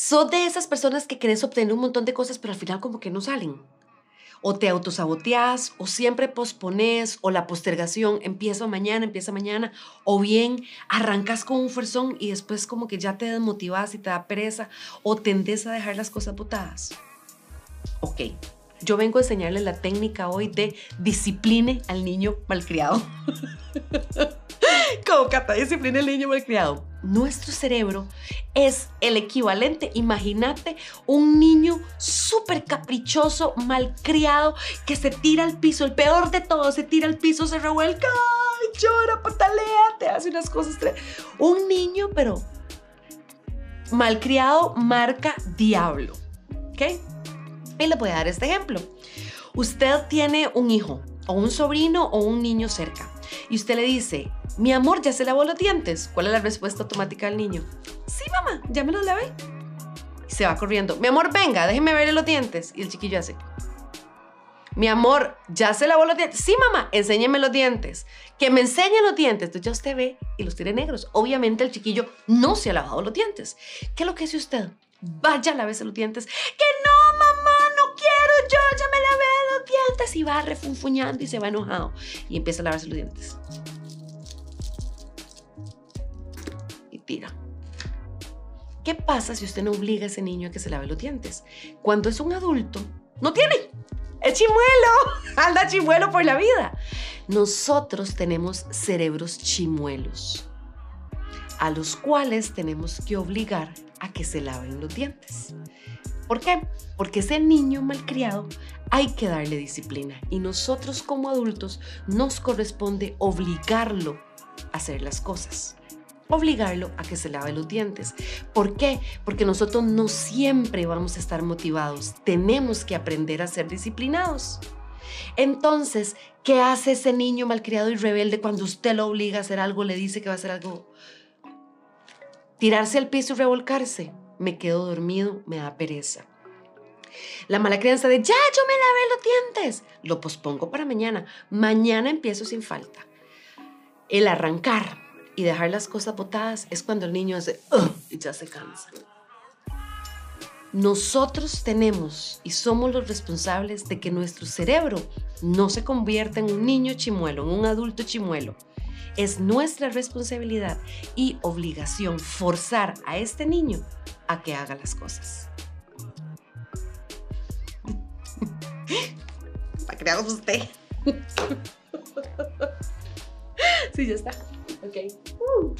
sos de esas personas que querés obtener un montón de cosas, pero al final como que no salen. O te autosaboteas, o siempre pospones, o la postergación empieza mañana, empieza mañana, o bien arrancas con un fuerzón y después como que ya te desmotivas y te da pereza, o tendés a dejar las cosas botadas. Ok, yo vengo a enseñarles la técnica hoy de discipline al niño malcriado. Como Cata, disciplina al niño malcriado. Nuestro cerebro es el equivalente, imagínate, un niño súper caprichoso, malcriado, que se tira al piso, el peor de todo, se tira al piso, se revuelca, llora, patalea, te hace unas cosas. Un niño, pero malcriado, marca diablo. ¿Ok? Y le voy a dar este ejemplo. Usted tiene un hijo o un sobrino o un niño cerca y usted le dice, mi amor, ¿ya se lavó los dientes? ¿Cuál es la respuesta automática del niño? Sí, mamá, ya me los lavé. Y se va corriendo. Mi amor, venga, déjeme verle los dientes. Y el chiquillo hace, mi amor, ¿ya se lavó los dientes? Sí, mamá, enséñeme los dientes. Que me enseñe los dientes. Entonces ya usted ve y los tiene negros. Obviamente el chiquillo no se ha lavado los dientes. ¿Qué es lo que hace usted? Vaya, lávese los dientes. Que no, mamá, quiero yo, ya me lavé los dientes y va refunfuñando y se va enojado y empieza a lavarse los dientes. Y tira. ¿Qué pasa si usted no obliga a ese niño a que se lave los dientes? Cuando es un adulto, no tiene. Es chimuelo. Anda chimuelo por la vida. Nosotros tenemos cerebros chimuelos a los cuales tenemos que obligar a que se laven los dientes. ¿Por qué? Porque ese niño malcriado hay que darle disciplina y nosotros como adultos nos corresponde obligarlo a hacer las cosas obligarlo a que se lave los dientes. ¿Por qué? Porque nosotros no siempre vamos a estar motivados. Tenemos que aprender a ser disciplinados. Entonces, ¿qué hace ese niño malcriado y rebelde cuando usted lo obliga a hacer algo, le dice que va a hacer algo? Tirarse al piso y revolcarse me quedo dormido, me da pereza. La mala crianza de, ya, yo me lavé los dientes, lo pospongo para mañana. Mañana empiezo sin falta. El arrancar y dejar las cosas botadas es cuando el niño hace, y ya se cansa. Nosotros tenemos y somos los responsables de que nuestro cerebro no se convierta en un niño chimuelo, en un adulto chimuelo es nuestra responsabilidad y obligación forzar a este niño a que haga las cosas. Para crear usted. sí, ya está. Ok. Uh.